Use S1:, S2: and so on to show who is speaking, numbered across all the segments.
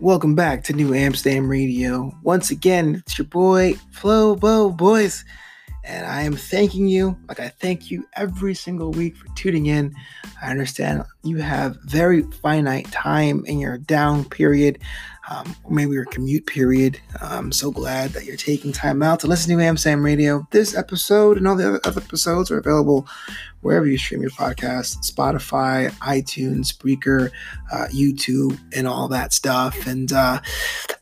S1: Welcome back to New Amsterdam Radio. Once again, it's your boy Flo Bo Boys, and I am thanking you like I thank you every single week for tuning in. I understand you have very finite time in your down period, um, maybe your commute period. I'm so glad that you're taking time out to listen to Amsterdam Radio. This episode and all the other episodes are available wherever you stream your podcast Spotify, iTunes, Spreaker, uh, YouTube, and all that stuff. And uh,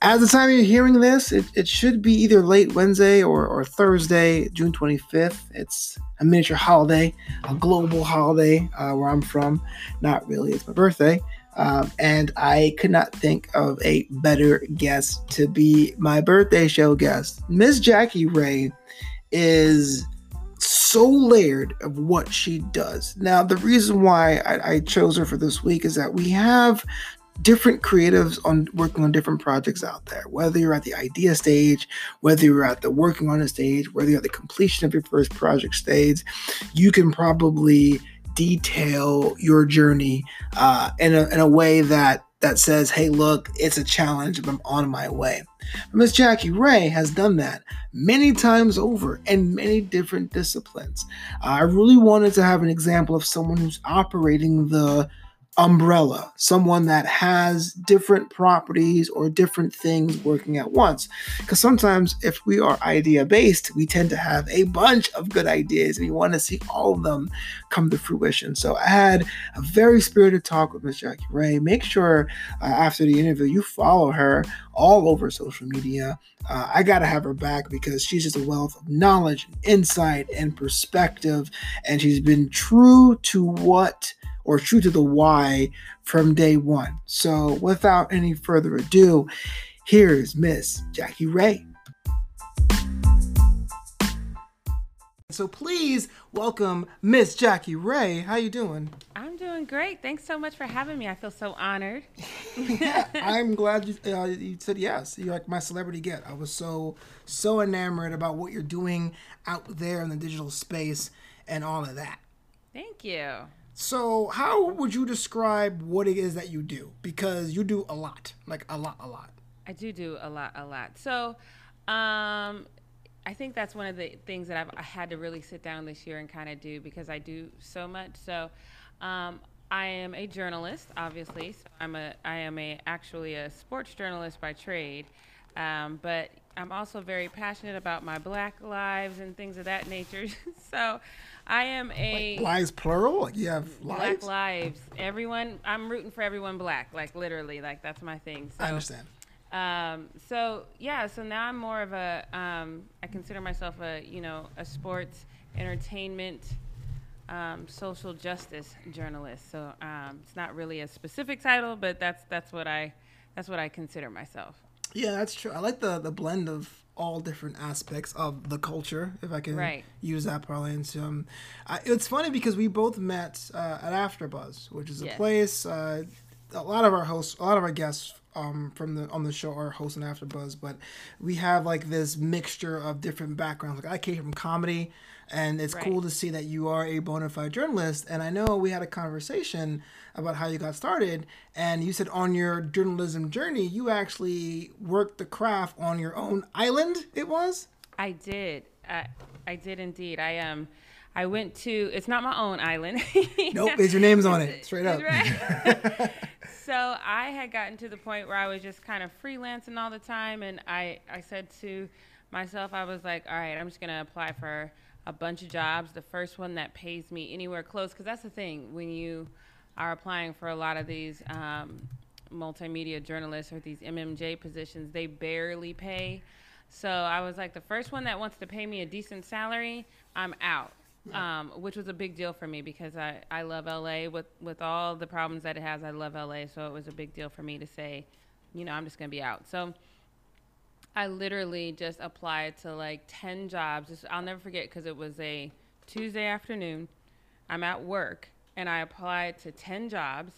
S1: at the time you're hearing this, it, it should be either late Wednesday or, or Thursday, June 25th. It's a miniature holiday, a global holiday uh, where I'm from. Not really, it's my birthday. Um, and I could not think of a better guest to be my birthday show guest. Miss Jackie Ray is so layered of what she does. Now, the reason why I, I, chose her for this week is that we have different creatives on working on different projects out there. Whether you're at the idea stage, whether you're at the working on a stage, whether you're at the completion of your first project stage, you can probably detail your journey uh, in, a, in a way that that says, hey, look, it's a challenge, but I'm on my way. Miss Jackie Ray has done that many times over in many different disciplines. I really wanted to have an example of someone who's operating the umbrella, someone that has different properties or different things working at once. Because sometimes, if we are idea based, we tend to have a bunch of good ideas and we want to see all of them come to fruition. So, I had a very spirited talk with Miss Jackie Ray. Make sure uh, after the interview you follow her all over social media. Uh, I got to have her back because she's just a wealth of knowledge, insight, and perspective. And she's been true to what or true to the why from day one. So, without any further ado, here's Miss Jackie Ray. So please welcome Miss Jackie Ray. How you doing?
S2: I'm doing great. Thanks so much for having me. I feel so honored.
S1: yeah, I'm glad you, uh, you said yes. You're like my celebrity get. I was so so enamored about what you're doing out there in the digital space and all of that.
S2: Thank you.
S1: So, how would you describe what it is that you do? Because you do a lot, like a lot, a lot.
S2: I do do a lot, a lot. So, um, I think that's one of the things that I've I had to really sit down this year and kind of do because I do so much. So, um, I am a journalist, obviously. So I'm a I am a actually a sports journalist by trade, um, but I'm also very passionate about my Black lives and things of that nature. so. I am a
S1: like lives plural. Like you have
S2: lives. Black lives. Everyone. I'm rooting for everyone black. Like literally. Like that's my thing.
S1: So, I understand.
S2: Um, so yeah. So now I'm more of a. Um, I consider myself a you know a sports entertainment. Um, social justice journalist. So um, it's not really a specific title, but that's that's what I that's what I consider myself.
S1: Yeah, that's true. I like the the blend of all different aspects of the culture, if I can right. use that parlance. Um, I, it's funny because we both met uh, at AfterBuzz, which is a yes. place. Uh, a lot of our hosts, a lot of our guests um, from the on the show are hosting AfterBuzz, but we have like this mixture of different backgrounds. Like I came from comedy, and it's right. cool to see that you are a bona fide journalist. And I know we had a conversation about how you got started, and you said on your journalism journey, you actually worked the craft on your own island. It was.
S2: I did. I, I did indeed. I um. I went to. It's not my own island.
S1: nope, it's your name's on it, straight up.
S2: Right. so I had gotten to the point where I was just kind of freelancing all the time, and I I said to myself, I was like, all right, I'm just gonna apply for a bunch of jobs. The first one that pays me anywhere close, because that's the thing when you are applying for a lot of these um, multimedia journalists or these MMJ positions, they barely pay. So I was like, the first one that wants to pay me a decent salary, I'm out. Um, which was a big deal for me because I, I love LA with, with all the problems that it has. I love LA, so it was a big deal for me to say, you know, I'm just gonna be out. So I literally just applied to like 10 jobs. Just, I'll never forget because it was a Tuesday afternoon. I'm at work and I applied to 10 jobs.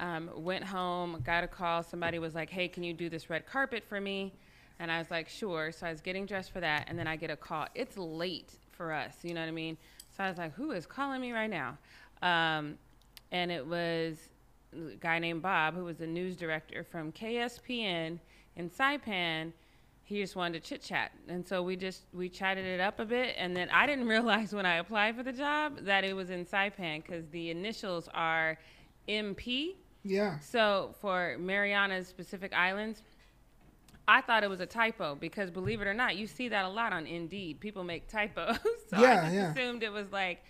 S2: Um, went home, got a call. Somebody was like, hey, can you do this red carpet for me? And I was like, sure. So I was getting dressed for that. And then I get a call. It's late for us. You know what I mean? So I was like, who is calling me right now? Um, and it was a guy named Bob, who was the news director from KSPN in Saipan. He just wanted to chit chat, and so we just we chatted it up a bit, and then I didn't realize when I applied for the job that it was in Saipan because the initials are MP.
S1: Yeah.
S2: So for Mariana's Pacific Islands, I thought it was a typo because believe it or not, you see that a lot on Indeed. People make typos. so I just
S1: yeah.
S2: assumed it was like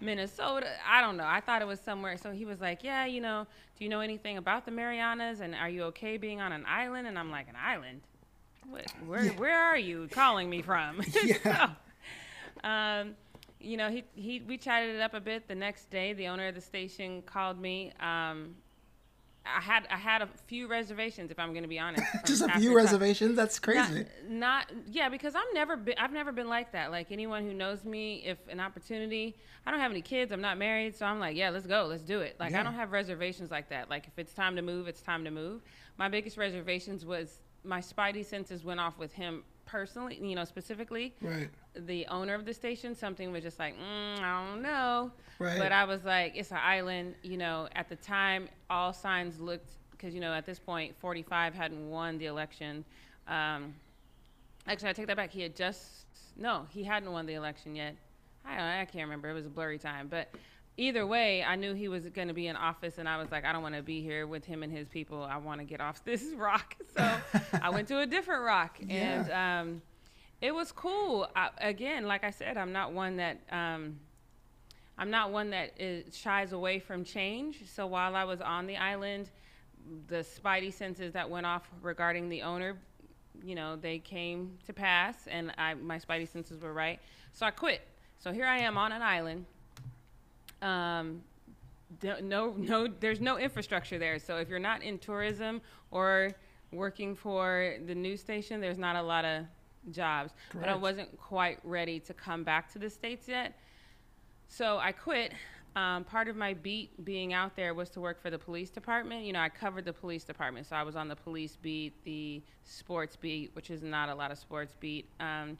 S2: Minnesota. I don't know. I thought it was somewhere. So he was like, "Yeah, you know, do you know anything about the Marianas and are you okay being on an island?" And I'm like, "An island? What, where
S1: Yeah.
S2: where are you calling me from?"
S1: Yeah.
S2: So, um, you know, he, he we chatted it up a bit. The next day, the owner of the station called me. Um, I had I had a few reservations, if I'm going to be honest.
S1: Just a few reservations. That's crazy.
S2: Not, not yeah, because I'm never been, I've never been like that. Like anyone who knows me, if an opportunity, I don't have any kids, I'm not married, so I'm like, yeah, let's go, let's do it. Like
S1: Yeah.
S2: I don't have reservations like that. Like if it's time to move, it's time to move. My biggest reservations was my spidey senses went off with him personally, you know, specifically
S1: right.
S2: the owner of the station, something was just like, mm, I don't know.
S1: Right.
S2: But I was like, it's an island. You know, at the time, all signs looked, because, you know, at this point, 45 hadn't won the election. Um, actually, I take that back. He had just, no, he hadn't won the election yet. I don't. I can't remember. It was a blurry time. But either way, I knew he was going to be in office, and I was like, I don't want to be here with him and his people. I want to get off this rock. So I went to a different rock. And, um, it was cool. I, again, like I said, I'm not one that um, I'm not one that is, shies away from change. So while I was on the island, the spidey senses that went off regarding the owner, you know, they came to pass, and I, my spidey senses were right. So I quit. So here I am on an island. Um, no, no, there's no infrastructure there. So if you're not in tourism or working for the news station, there's not a lot of jobs. But I wasn't quite ready to come back to the states yet. So I quit. Um, part of my beat being out there was to work for the police department. You know, I covered the police department, so I was on the police beat, the sports beat, which is not a lot of sports beat, um,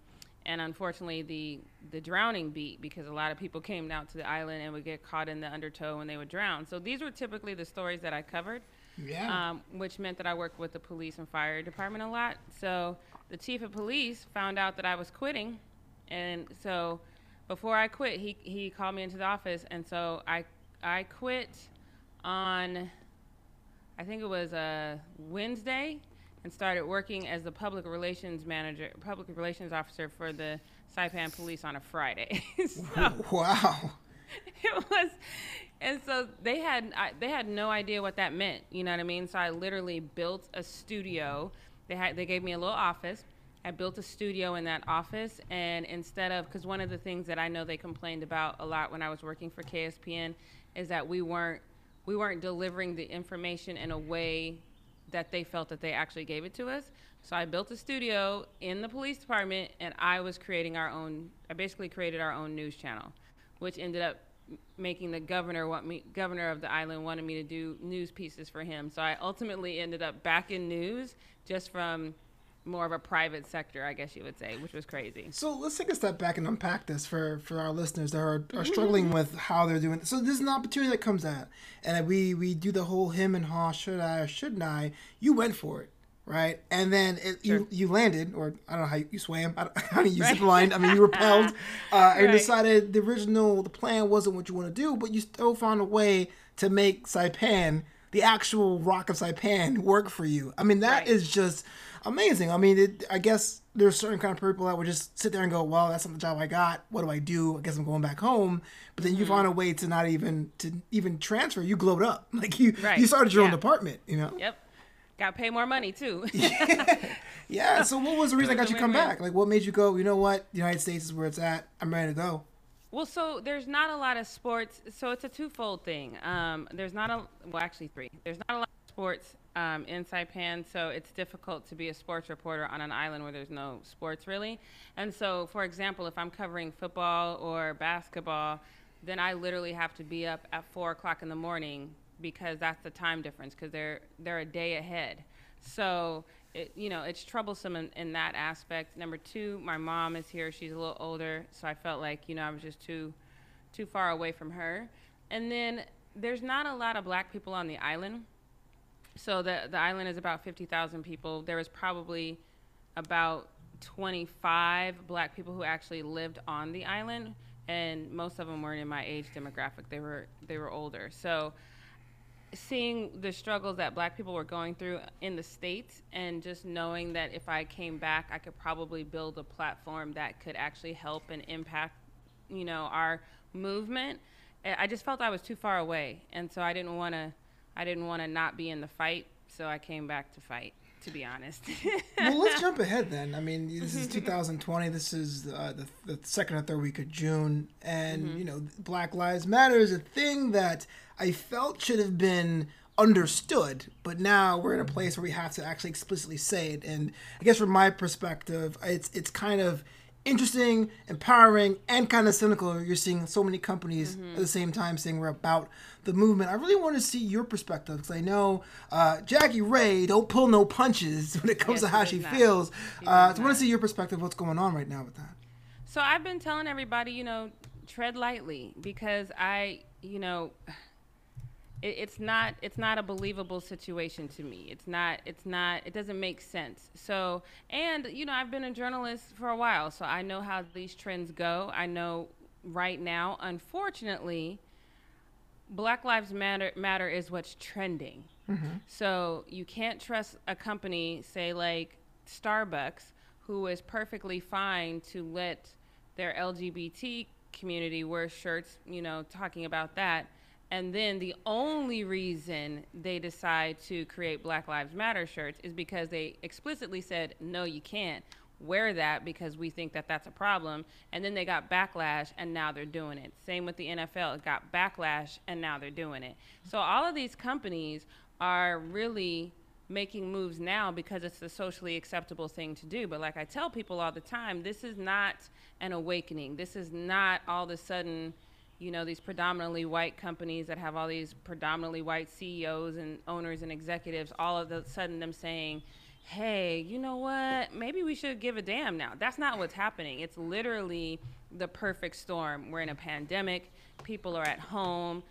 S2: and unfortunately the the drowning beat because a lot of people came out to the island and would get caught in the undertow when they would drown. So these were typically the stories that I covered
S1: Yeah.
S2: um, which meant that I worked with the police and fire department a lot. So the chief of police found out that I was quitting, and so before I quit, he he called me into the office, and so I I quit on I think it was a Wednesday, and started working as the public relations manager, public relations officer for the Saipan Police on a Friday. so,
S1: wow.
S2: it was and so they had I, they had no idea what that meant you know what i mean so i literally built a studio they had they gave me a little office i built a studio in that office and instead of because one of the things that i know they complained about a lot when i was working for kspn is that we weren't we weren't delivering the information in a way that they felt that they actually gave it to us. So I built a studio in the police department, and I was creating our own. I basically created our own news channel, which ended up making the governor want me. Governor of the island wanted me to do news pieces for him. So I ultimately ended up back in news, just from more of a private sector, I guess you would say, which was crazy.
S1: So let's take a step back and unpack this for, for our listeners that are, are struggling with how they're doing. So this is an opportunity that comes out, and we we do the whole him and haw should I or shouldn't I? You went for it, right? And then it,
S2: Sure.
S1: you you landed, or I don't know how you, you swam. I don't how you
S2: Right.
S1: zip line. I mean, you repelled, uh, and decided the original the plan wasn't what you want to do, but you still found a way to make Saipan the actual rock of Saipan work for you. I mean, that
S2: Right.
S1: is just amazing. I mean, it, I guess there's certain kind of people that would just sit there and go, "Well, that's not the job I got. What do I do? I guess I'm going back home." But then you
S2: Mm-hmm.
S1: found a way to not even to even transfer. You glowed up, like you
S2: Right.
S1: you started your own department. You know?
S2: Yep. Got to pay more money too.
S1: Yeah. So what was the reason I got you come
S2: win-win.
S1: back? Like, what made you go? You know what? The United States is where it's at. I'm ready to go.
S2: Well, so there's not a lot of sports. So it's a twofold thing. Um, there's not a well, actually three. There's not a lot of sports um, in Saipan, so it's difficult to be a sports reporter on an island where there's no sports really. And so, for example, if I'm covering football or basketball, then I literally have to be up at four o'clock in the morning because that's the time difference because they're they're a day ahead. So it, you know, it's troublesome in, in that aspect. Number two, my mom is here. She's a little older, so I felt like, you know, I was just too, too far away from her. And then there's not a lot of black people on the island. So the the island is about fifty thousand people. There was probably about twenty five black people who actually lived on the island, and most of them weren't in my age demographic. They were they were older. So seeing the struggles that black people were going through in the states and just knowing that if I came back I could probably build a platform that could actually help and impact you know our movement eh, I just felt I was too far away. And so I didn't want to I didn't want to not be in the fight so I came back to fight to be honest.
S1: well, let's jump ahead then. I mean, this is 2020. This is uh, the, the second or third week of June, and mm-hmm. you know, Black Lives Matter is a thing that I felt should have been understood, but now we're in a place where we have to actually explicitly say it. And I guess from my perspective, it's it's kind of interesting, empowering, and kind of cynical. You're seeing so many companies mm-hmm. at the same time saying we're about the movement. I really want to see your perspective because I know uh, Jackie Ray don't pull no punches when it comes yes, to how she not. feels. Uh, so I want to see your perspective. What's going on right now with that?
S2: So I've been telling everybody, you know, tread lightly because I, you know it, it's not it's not a believable situation to me. It's not it's not it doesn't make sense. So and you know I've been a journalist for a while, so I know how these trends go. I know right now, unfortunately, Black Lives Matter matter is what's trending. Mm-hmm. So you can't trust a company, say like Starbucks, who is perfectly fine to let their LGBT community wear shirts, you know, talking about that and then the only reason they decide to create Black Lives Matter shirts is because they explicitly said, no, you can't wear that because we think that that's a problem. And then they got backlash and now they're doing it. Same with the NFL, it got backlash and now they're doing it. So all of these companies are really making moves now because it's the socially acceptable thing to do. But like I tell people all the time, this is not an awakening. This is not all of a sudden you know these predominantly white companies that have all these predominantly white CEOs and owners and executives all of a sudden them saying hey you know what? Maybe we should give a damn now. That's not what's happening. It's literally the perfect storm. We're in a pandemic. People are at home.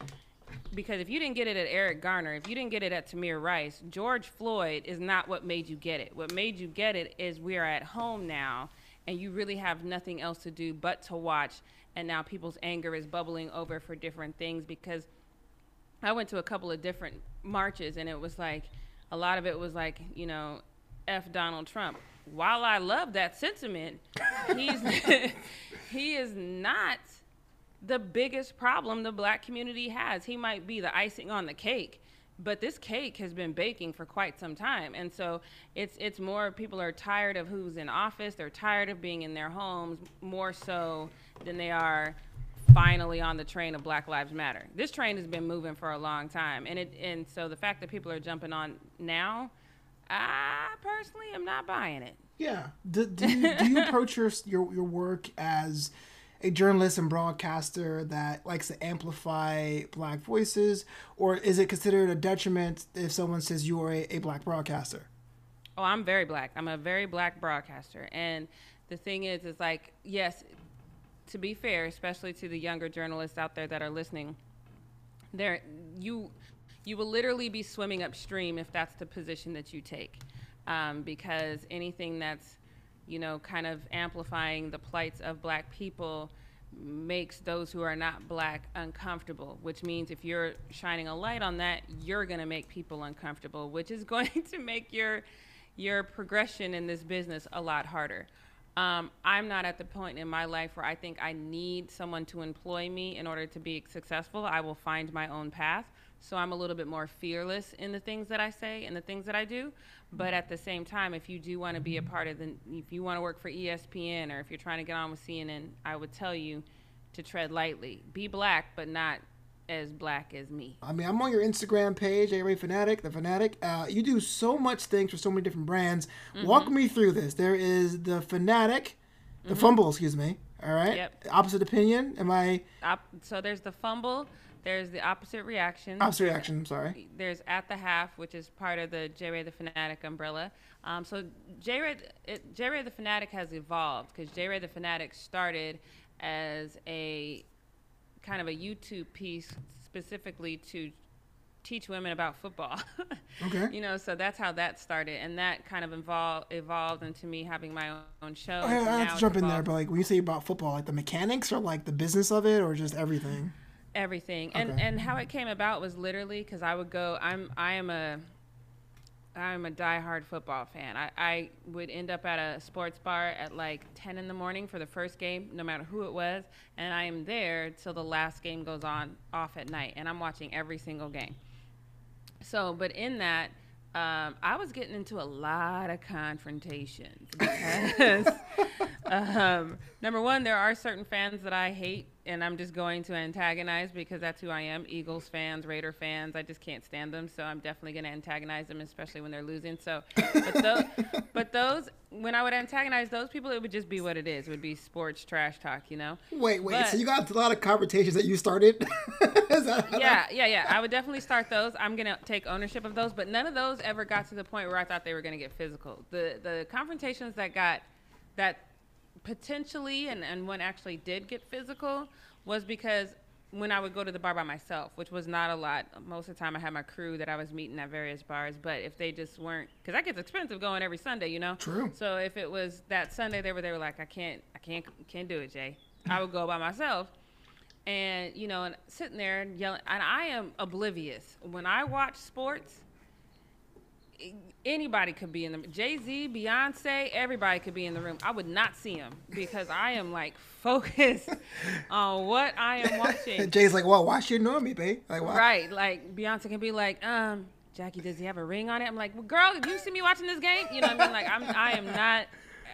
S2: Because if you didn't get it at Eric Garner, if you didn't get it at Tamir Rice, George Floyd is not what made you get it. What made you get it is we are at home now and you really have nothing else to do but to watch and now people's anger is bubbling over for different things because I went to a couple of different marches and it was like a lot of it was like, you know, F Donald Trump. While I love that sentiment, he's he is not the biggest problem the black community has. He might be the icing on the cake, but this cake has been baking for quite some time. And so it's it's more people are tired of who's in office. They're tired of being in their homes more so than they are finally on the train of black lives matter. This train has been moving for a long time. And it and so the fact that people are jumping on now i personally am not buying it.
S1: Yeah. Do, do, you, do you approach your, your your work as a journalist and broadcaster that likes to amplify black voices, or is it considered a detriment if someone says you are a, a black broadcaster?
S2: Oh, I'm very black. I'm a very black broadcaster. And the thing is, is like, yes, to be fair, especially to the younger journalists out there that are listening, there you you will literally be swimming upstream if that's the position that you take, um, because anything that's you know, kind of amplifying the plights of black people makes those who are not black uncomfortable, which means if you're shining a light on that, you're going to make people uncomfortable, which is going to make your your progression in this business a lot harder. Um, I'm not at the point in my life where I think I need someone to employ me in order to be successful. I will find my own path. So I'm a little bit more fearless in the things that I say and the things that I do. But at the same time, if you do want to be a part of the, if you want to work for ESPN or if you're trying to get on with CNN, I would tell you to tread lightly. Be black, but not as black as me.
S1: I mean, I'm on your Instagram page, J Ray Fanatic, the Fanatic. Uh, you do so much things for so many different brands. Mm-hmm. Walk me through this. There is the Fanatic, the mm-hmm. Fumble, excuse me. All right. Yep. Opposite opinion. Am I?
S2: Op- so there's the Fumble. There's the opposite reaction.
S1: Opposite reaction. I'm Sorry.
S2: There's at the half, which is part of the J Ray the Fanatic umbrella. Um, so J Ray, J Ray the Fanatic has evolved because J Ray the Fanatic started as a kind of a YouTube piece specifically to teach women about football.
S1: Okay.
S2: you know, so that's how that started, and that kind of evolved evolved into me having my own show.
S1: I, I have to jump in there, but like when you say about football, like the mechanics or like the business of it, or just everything.
S2: Everything. And
S1: Okay.
S2: and how it came about was literally because i would go i'm i am a i'm a diehard football fan. I, I would end up at a sports bar at like 10 in the morning for the first game no matter who it was and i am there till the last game goes on off at night and i'm watching every single game. So but in that um, I was getting into a lot of confrontations because, um, number one, there are certain fans that I hate and I'm just going to antagonize because that's who I am. Eagles fans, Raider fans, I just can't stand them. So I'm definitely going to antagonize them, especially when they're losing. So, but, tho- but those, when I would antagonize those people, it would just be what it is. It would be sports trash talk, you know?
S1: Wait, wait so you got a lot of conversations that you started. That
S2: yeah, yeah, yeah. I would definitely start those. I'm gonna take ownership of those, but none of those ever got to the point where I thought they were gonna get physical. The the confrontations that got that potentially and and one actually did get physical was because when I would go to the bar by myself, which was not a lot. Most of the time, I had my crew that I was meeting at various bars. But if they just weren't, because that gets expensive going every Sunday, you know.
S1: True.
S2: So if it was that Sunday, they were they were like, I can't, I can't, can't do it, Jay. I would go by myself and you know, and sitting there and yelling. And I am oblivious when I watch sports. Anybody could be in the Jay Z, Beyonce, everybody could be in the room. I would not see him because I am like focused on what I am watching.
S1: Jay's like, well, why should you know me, babe? Like, why?
S2: Right, like Beyonce can be like, um, Jackie, does he have a ring on it? I'm like, well, girl, do you see me watching this game? You know what I mean? Like, I'm, I am not,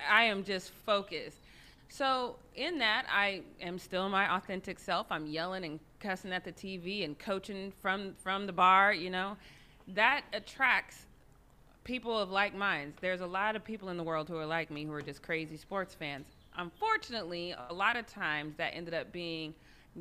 S2: I am just focused. So in that, I am still my authentic self. I'm yelling and cussing at the TV and coaching from from the bar. You know, that attracts people of like minds. There's a lot of people in the world who are like me who are just crazy sports fans. Unfortunately, a lot of times that ended up being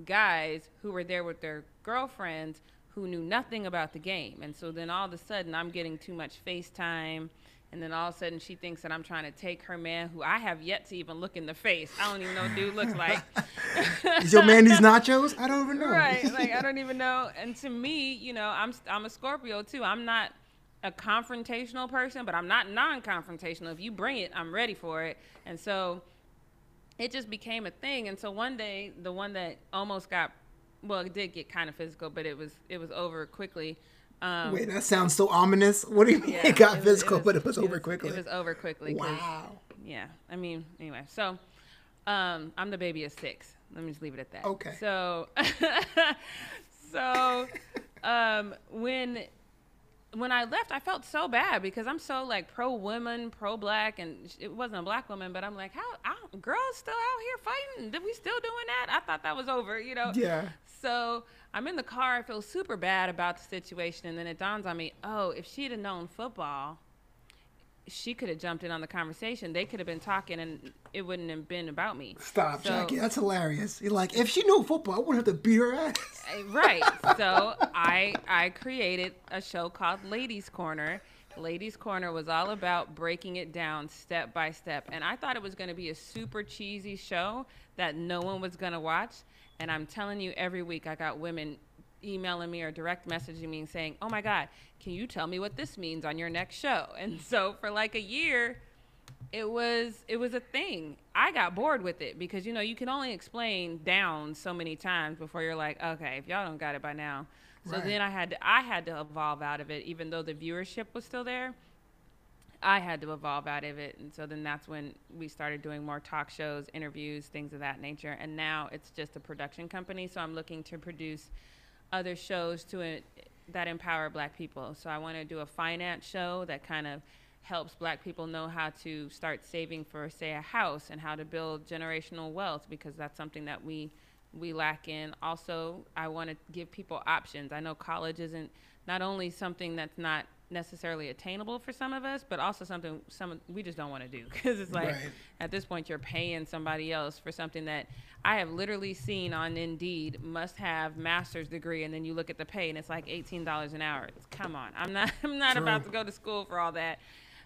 S2: guys who were there with their girlfriends who knew nothing about the game. And so then all of a sudden I'm getting too much FaceTime. And then all of a sudden she thinks that I'm trying to take her man who I have yet to even look in the face. I don't even know what dude looks like.
S1: Is your man these nachos? I don't even know.
S2: right like i don't even know and to me you know i'm i'm a scorpio too i'm not a confrontational person but i'm not non-confrontational if you bring it i'm ready for it and so it just became a thing and so one day the one that almost got well it did get kind of physical but it was it was over quickly um
S1: Wait, that sounds so ominous. What do you mean
S2: yeah,
S1: it got
S2: was-
S1: physical, but it was over
S2: it
S1: quickly?
S2: it was over quickly.
S1: wow.
S2: yeah i mean anyway so um i'm the baby of six let me just leave it at that
S1: Okay.
S2: so so um when when i left i felt so bad because i'm so like pro woman pro black and it wasn't a black woman but i'm like how I, girls still out here fighting did we still doing that i thought that was over you know
S1: Yeah.
S2: so I'm in the car. I feel super bad about the situation, and then it dawns on me: oh, if she'd have known football, she could have jumped in on the conversation. They could have been talking, and it wouldn't have been about me.
S1: Stop,
S2: So-
S1: Jackie. That's hilarious. You're like, if she knew football, I wouldn't have to beat her ass.
S2: Uh, right. So I I created a show called Ladies Corner. Ladies Corner was all about breaking it down step by step, and I thought it was going to be a super cheesy show that no one was going to watch. And I'm telling you, every week I got women emailing me or direct messaging me and saying, "Oh my God, can you tell me what this means on your next show?" And so for like a year, it was it was a thing. I got bored with it because you know you can only explain down so many times before you're like, okay, if y'all don't got it by now. So
S1: Right.
S2: then I had to I had to evolve out of it, even though the viewership was still there. I had to evolve out of it, and so then that's when we started doing more talk shows, interviews, things of that nature. And now it's just a production company, so I'm looking to produce other shows to it that empower Black people. So I want to do a finance show that kind of helps Black people know how to start saving for, say, a house and how to build generational wealth because that's something that we we lack in. Also, I want to give people options. I know college isn't not only something that's not necessarily attainable for some of us, but also something some we just don't want to do because it's like
S1: Right.
S2: at this point you're paying somebody else for something that I have literally seen on Indeed must have master's degree and then you look at the pay and it's like $18 an hour. It's, come on. I'm not I'm not
S1: True.
S2: about to go to school for all that.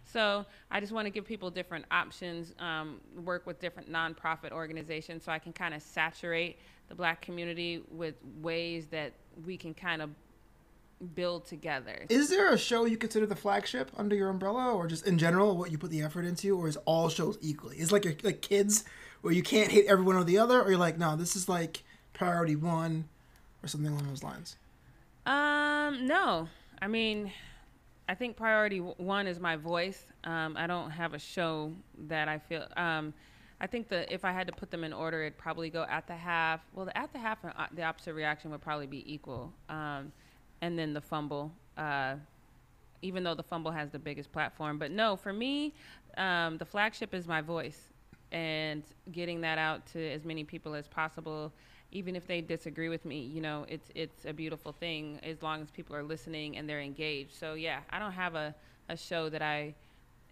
S2: So I just want to give people different options, um, work with different nonprofit organizations so I can kind of saturate the black community with ways that we can kind of build together.
S1: Is there a show you consider the flagship under your umbrella, or just in general what you put the effort into, or is all shows equally? Is like your like kids where you can't hate everyone or the other, or you're like, no, this is like priority one, or something along those lines.
S2: Um, no, I mean, I think priority one is my voice. Um, I don't have a show that I feel. Um, I think that if I had to put them in order, it'd probably go at the half. Well, the at the half and uh, the opposite reaction would probably be equal. Um, and then the fumble. Uh, even though the fumble has the biggest platform, but no, for me, um, the flagship is my voice, and getting that out to as many people as possible, even if they disagree with me. You know, it's it's a beautiful thing as long as people are listening and they're engaged. So yeah, I don't have a a show that I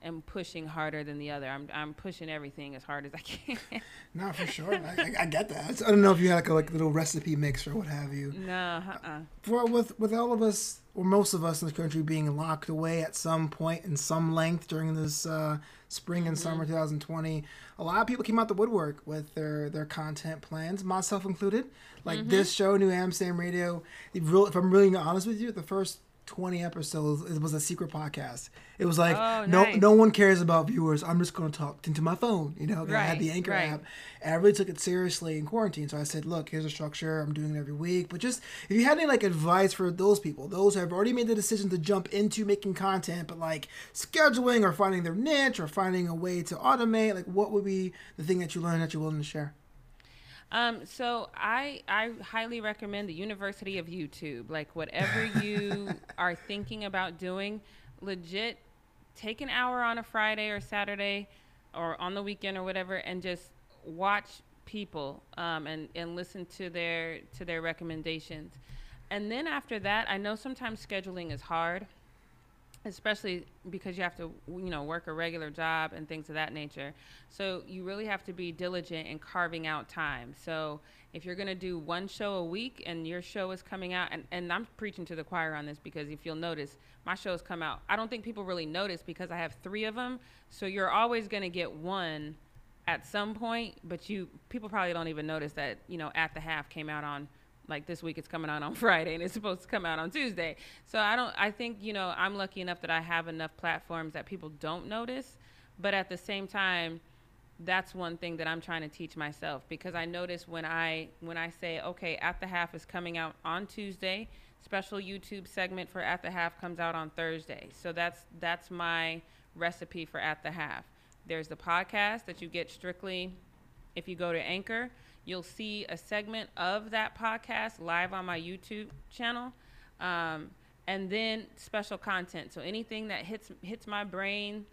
S2: am pushing harder than the other. I'm I'm pushing everything as hard as I can.
S1: no, for sure. I, I, get that. I don't know if you had like a like little recipe mix or what have you.
S2: No, uh-uh.
S1: For with with all of us or most of us in this country being locked away at some point in some length during this uh, spring and mm-hmm. summer 2020, a lot of people came out the woodwork with their their content plans, myself included. Like mm-hmm. this show, New Amsterdam Radio. If I'm really honest with you, the first 20 episodes. It was a secret podcast. It was like oh, no no one cares about viewers. I'm just going to talk into my phone you know right, i had the anchor right. app. And i really took it seriously in quarantine. So i said look here's a structure. I'm doing it every week. But just if you had any like advice for those people those who have already made the decision to jump into making content but like scheduling or finding their niche or finding a way to automate like what would be the thing that you learned that you're willing to share
S2: um, so I I highly recommend the University of YouTube. Like whatever you are thinking about doing, legit take an hour on a Friday or Saturday or on the weekend or whatever and just watch people um, and, and listen to their to their recommendations. And then after that, I know sometimes scheduling is hard especially because you have to you know work a regular job and things of that nature. So you really have to be diligent in carving out time. So if you're going to do one show a week and your show is coming out and, and i'm preaching to the choir on this because if you'll notice my shows come out. I don't think people really notice because i have three of them so you're always going to get one at some point but you people probably don't even notice that you know at the half came out on like this week it's coming out on Friday and it's supposed to come out on Tuesday. So I don't I think, you know, I'm lucky enough that I have enough platforms that people don't notice, but at the same time that's one thing that I'm trying to teach myself because I notice when I when I say, "Okay, at the half is coming out on Tuesday, special YouTube segment for at the half comes out on Thursday." So that's that's my recipe for at the half. There's the podcast that you get strictly if you go to Anchor You'll see a segment of that podcast live on my YouTube channel. Um, and then special content. So anything that hits hits my brain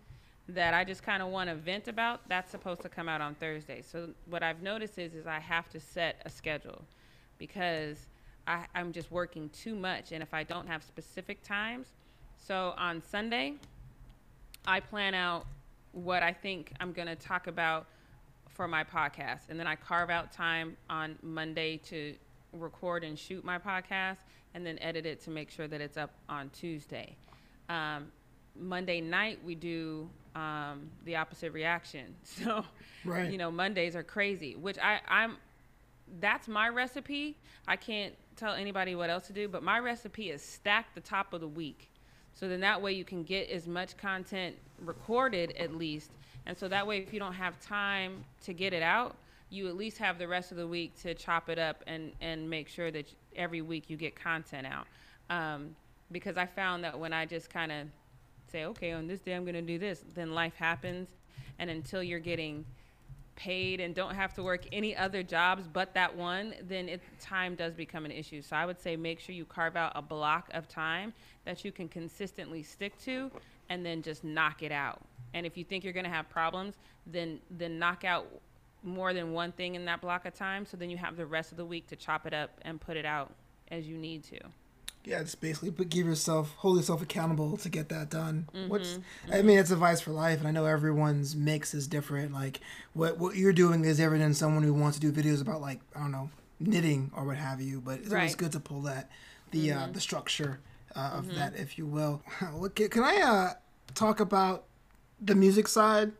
S2: that I just kind of want to vent about, that's supposed to come out on Thursday. So what I've noticed is is I have to set a schedule because I, I'm just working too much, and if I don't have specific times, so on Sunday, I plan out what I think I'm going to talk about for my podcast. And then I carve out time on Monday to record and shoot my podcast and then edit it to make sure that it's up on Tuesday. Um, Monday night, we do um, the opposite reaction. So, right. you know, Mondays are crazy, which I, I'm, that's my recipe. I can't tell anybody what else to do, but my recipe is stack the top of the week. So then that way you can get as much content recorded at least and so that way, if you don't have time to get it out, you at least have the rest of the week to chop it up and, and make sure that every week you get content out. Um, because I found that when I just kind of say, okay, on this day I'm going to do this, then life happens. And until you're getting paid and don't have to work any other jobs but that one, then it, time does become an issue. So I would say make sure you carve out a block of time that you can consistently stick to and then just knock it out. And if you think you're going to have problems, then then knock out more than one thing in that block of time. So then you have the rest of the week to chop it up and put it out as you need to.
S1: Yeah, just basically but give yourself hold yourself accountable to get that done. Mm-hmm, Which mm-hmm. I mean, it's advice for life, and I know everyone's mix is different. Like what what you're doing is different than someone who wants to do videos about like I don't know knitting or what have you. But it's right. always good to pull that the uh, mm-hmm. uh, the structure uh, of mm-hmm. that, if you will. Can I uh, talk about the music side.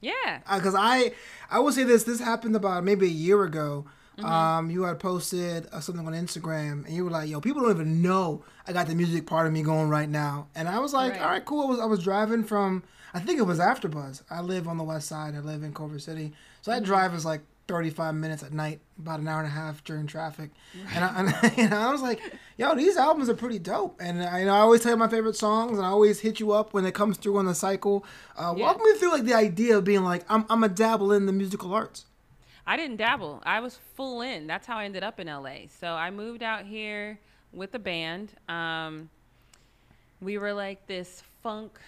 S2: Yeah.
S1: Because I I will say this. This happened about maybe a year ago. Mm-hmm. Um, you had posted uh, something on Instagram, and you were like, "Yo, people don't even know I got the music part of me going right now." And I was like, right. "All right, cool." I was I was driving from I think it was AfterBuzz. I live on the west side. I live in Culver City, so I drive is like 35 minutes at night, about an hour and a half during traffic. Right. And, I, and, and, I was like, yo, these albums are pretty dope. And I, you know, I always tell you my favorite songs, and I always hit you up when it comes through on the cycle. Uh, yeah. Walk me through like the idea of being like, I'm, I'm a dabble in the musical arts.
S2: I didn't dabble. I was full in. That's how I ended up in LA. So I moved out here with a band. Um, we were like this funk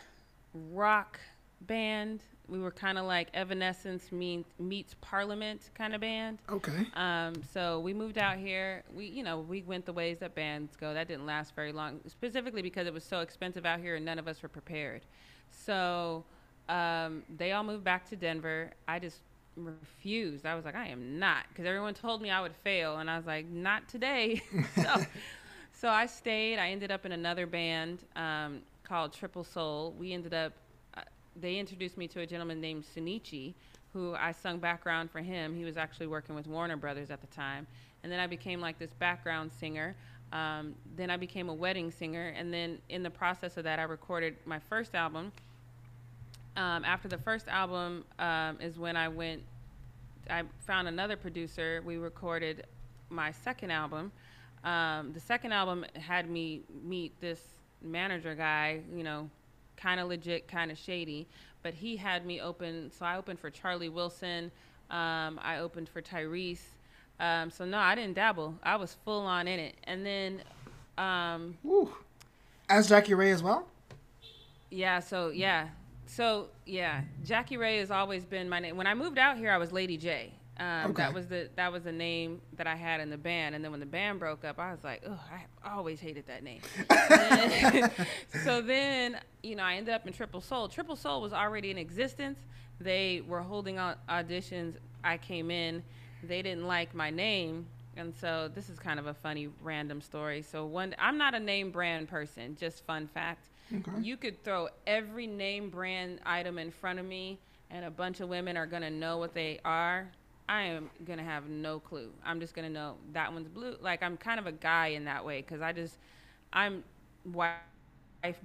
S2: rock band we were kind of like Evanescence meet, meets Parliament kind of band.
S1: Okay.
S2: Um, so we moved out here. We, you know, we went the ways that bands go. That didn't last very long, specifically because it was so expensive out here and none of us were prepared. So um, they all moved back to Denver. I just refused. I was like, I am not, because everyone told me I would fail, and I was like, not today. so, so I stayed. I ended up in another band um, called Triple Soul. We ended up they introduced me to a gentleman named Sunichi, who I sung background for him. He was actually working with Warner Brothers at the time. And then I became like this background singer. Um, then I became a wedding singer. And then in the process of that, I recorded my first album. Um, after the first album um, is when I went, I found another producer. We recorded my second album. Um, the second album had me meet this manager guy, you know, kind of legit, kind of shady. But he had me open, so I opened for Charlie Wilson. Um, I opened for Tyrese. Um, so no, I didn't dabble. I was full on in it. And then, um,
S1: as Jackie Ray as well.
S2: Yeah. So yeah. So yeah, Jackie Ray has always been my name. When I moved out here, I was Lady J. Um, okay. That was the that was the name that I had in the band, and then when the band broke up, I was like, oh, I always hated that name. so then, you know, I ended up in Triple Soul. Triple Soul was already in existence. They were holding auditions. I came in. They didn't like my name, and so this is kind of a funny random story. So one, I'm not a name brand person. Just fun fact. Okay. You could throw every name brand item in front of me, and a bunch of women are gonna know what they are I am gonna have no clue. I'm just gonna know that one's blue. Like I'm kind of a guy in that way because I just I'm wife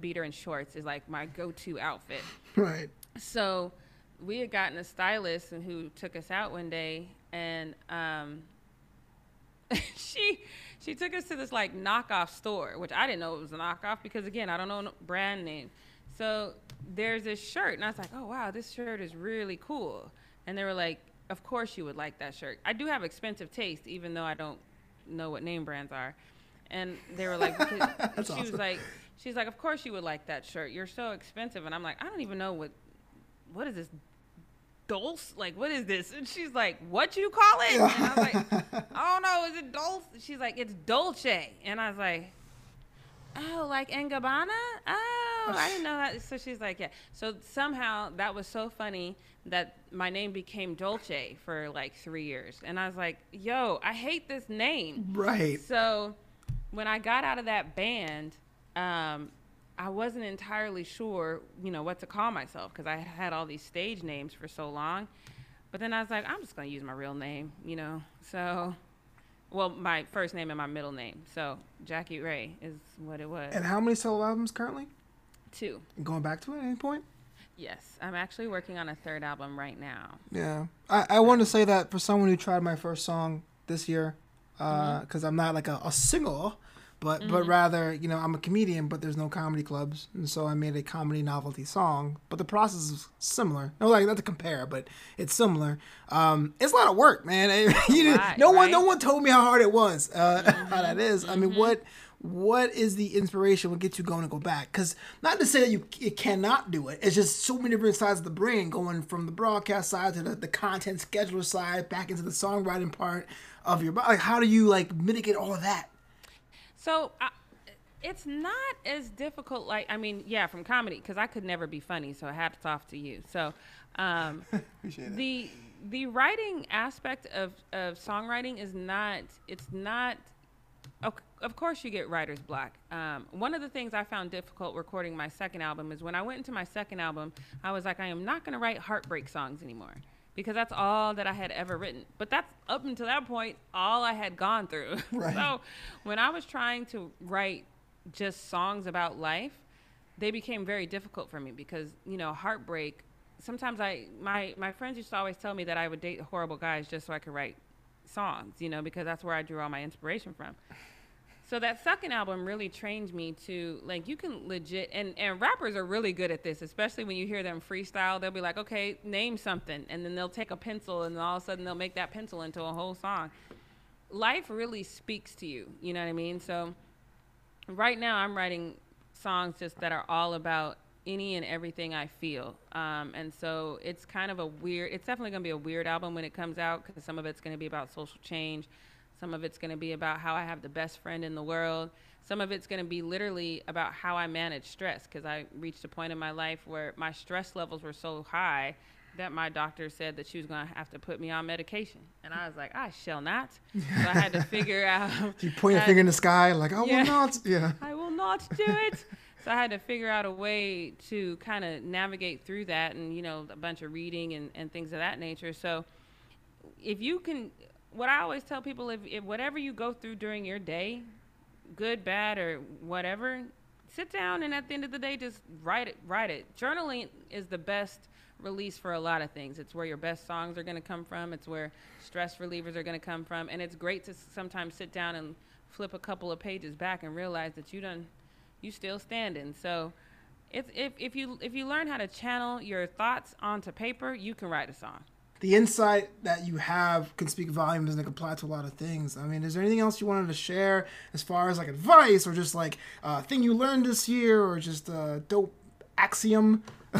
S2: beater and shorts is like my go-to outfit.
S1: Right.
S2: So we had gotten a stylist who took us out one day, and um, she she took us to this like knockoff store, which I didn't know it was a knockoff because again I don't know brand name. So there's this shirt, and I was like, oh wow, this shirt is really cool. And they were like, of course you would like that shirt. I do have expensive taste, even though I don't know what name brands are. And they were like, she awesome. was like, she's like, of course you would like that shirt. You're so expensive. And I'm like, I don't even know what, what is this? Dulce? Like, what is this? And she's like, what you call it? And I was like, I don't know. Is it Dulce? She's like, it's Dolce. And I was like, oh, like and Gabbana? Oh, I didn't know that. So she's like, yeah. So somehow that was so funny that my name became Dolce for like three years. And I was like, yo, I hate this name.
S1: Right.
S2: So when I got out of that band, um, I wasn't entirely sure, you know, what to call myself because I had all these stage names for so long. But then I was like, I'm just going to use my real name, you know. So, well, my first name and my middle name. So Jackie Ray is what it was.
S1: And how many solo albums currently?
S2: Two.
S1: Going back to it at any point?
S2: Yes, I'm actually working on a third album right now.
S1: Yeah, I, I want to say that for someone who tried my first song this year, because uh, mm-hmm. I'm not like a, a singer, but mm-hmm. but rather you know I'm a comedian, but there's no comedy clubs, and so I made a comedy novelty song. But the process is similar. No, like not to compare, but it's similar. Um, it's a lot of work, man. you, no right? one no one told me how hard it was. Uh, mm-hmm. How that is. I mean, mm-hmm. what what is the inspiration what gets you going to go back because not to say that you, you cannot do it it's just so many different sides of the brain going from the broadcast side to the, the content scheduler side back into the songwriting part of your like how do you like mitigate all of that
S2: so it's not as difficult like i mean yeah from comedy because i could never be funny so hats off to you. So um, the the writing aspect of, of songwriting is not it's not okay of course you get writer's block. Um, one of the things I found difficult recording my second album is when I went into my second album, I was like, I am not going to write heartbreak songs anymore because that's all that I had ever written. But that's up until that point, all I had gone through. Right. so when I was trying to write just songs about life, they became very difficult for me because, you know, heartbreak. Sometimes I, my, my friends used to always tell me that I would date horrible guys just so I could write songs, you know, because that's where I drew all my inspiration from. So that second album really trained me to like you can legit and and rappers are really good at this, especially when you hear them freestyle. They'll be like, okay, name something, and then they'll take a pencil and all of a sudden they'll make that pencil into a whole song. Life really speaks to you, you know what I mean? So right now I'm writing songs just that are all about any and everything I feel. Um, and so it's kind of a weird, it's definitely going to be a weird album when it comes out because some of it's going to be about social change. Some of it's going to be about how I have the best friend in the world. Some of it's going to be literally about how I manage stress because I reached a point in my life where my stress levels were so high that my doctor said that she was going to have to put me on medication. And I was like, I shall not. So I had to figure out.
S1: you point a finger in the sky, like, I yeah, will not. Yeah.
S2: I will not do it. so I had to figure out a way to kind of navigate through that and, you know, a bunch of reading and, and things of that nature. So if you can, what I always tell people if, if whatever you go through during your day, good, bad, or whatever, sit down and at the end of the day just write it write it. Journaling is the best release for a lot of things. It's where your best songs are going to come from. It's where stress relievers are going to come from. And it's great to sometimes sit down and flip a couple of pages back and realize that you done you still standing. So it's if, if you if you learn how to channel your thoughts onto paper, you can write a song
S1: the insight that you have can speak volumes and it can apply to a lot of things. I mean, is there anything else you wanted to share as far as like advice or just like a uh, thing you learned this year or just a dope axiom?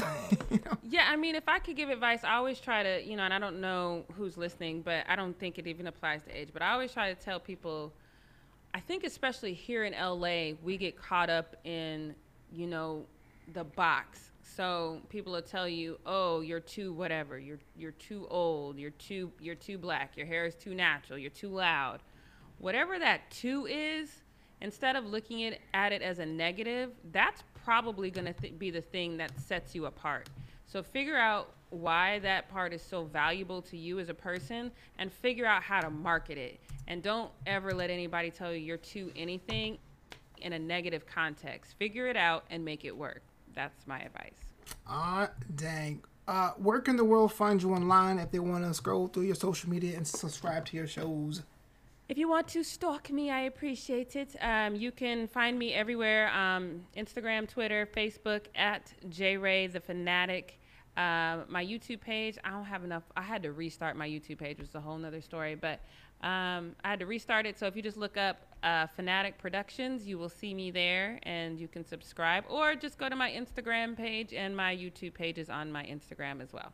S2: you know? Yeah, I mean, if I could give advice, I always try to, you know, and I don't know who's listening, but I don't think it even applies to age, but I always try to tell people, I think especially here in LA, we get caught up in, you know, the box so people will tell you, "Oh, you're too whatever. You're you're too old. You're too you're too black. Your hair is too natural. You're too loud." Whatever that too is, instead of looking at, at it as a negative, that's probably going to th- be the thing that sets you apart. So figure out why that part is so valuable to you as a person and figure out how to market it. And don't ever let anybody tell you you're too anything in a negative context. Figure it out and make it work. That's my advice.
S1: Ah, dang. Uh, where can the world find you online if they want to scroll through your social media and subscribe to your shows?
S2: If you want to stalk me, I appreciate it. Um, you can find me everywhere um, Instagram, Twitter, Facebook at JRay the Fanatic. Uh, my YouTube page, I don't have enough. I had to restart my YouTube page, which is a whole nother story. But um, I had to restart it. So if you just look up uh, Fanatic Productions, you will see me there and you can subscribe or just go to my Instagram page and my YouTube page is on my Instagram as well.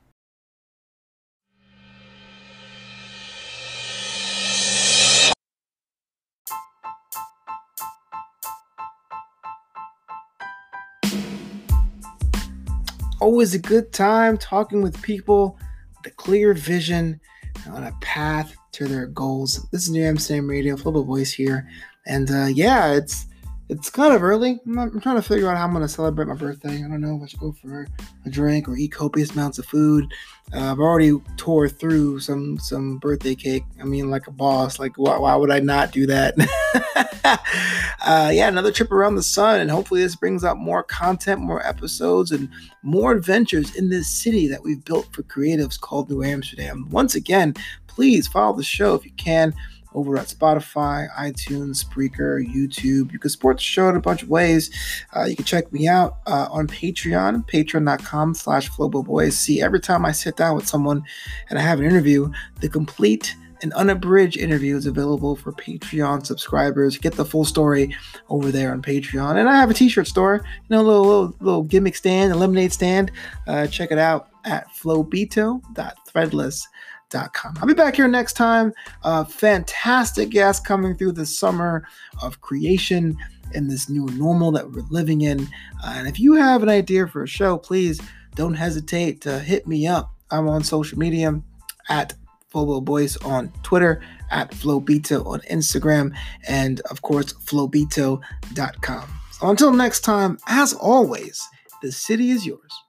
S1: Always a good time talking with people a clear vision on a path to their goals. This is New Amsterdam Radio, Flowbo Voice here, and uh, yeah, it's it's kind of early. I'm, I'm, trying to figure out how I'm going to celebrate my birthday. I don't know if I should go for a drink or eat copious amounts of food. Uh, I've already tore through some some birthday cake. I mean, like a boss. Like, why, why would I not do that? uh, yeah, another trip around the sun, and hopefully this brings out more content, more episodes, and more adventures in this city that we've built for creatives called New Amsterdam. Once again, please follow the show if you can over at Spotify, iTunes, Spreaker, YouTube. You can support the show in a bunch of ways. Uh, you can check me out uh, on Patreon, patreon.com slash flowboboys. See, every time I sit down with someone and I have an interview, the complete and unabridged interview is available for Patreon subscribers. Get the full story over there on Patreon. And I have a t-shirt store, you know, little, little, little gimmick stand, a lemonade stand. Uh, check it out at flowbito.threadless.com I'll be back here next time. Fantastic guest coming through the summer of creation in this new normal that we're living in. Uh, and if you have an idea for a show, please don't hesitate to hit me up. I'm on social media at Flobo Boys on Twitter, at Flobito on Instagram, and of course, Flobito.com. So until next time, as always, the city is yours.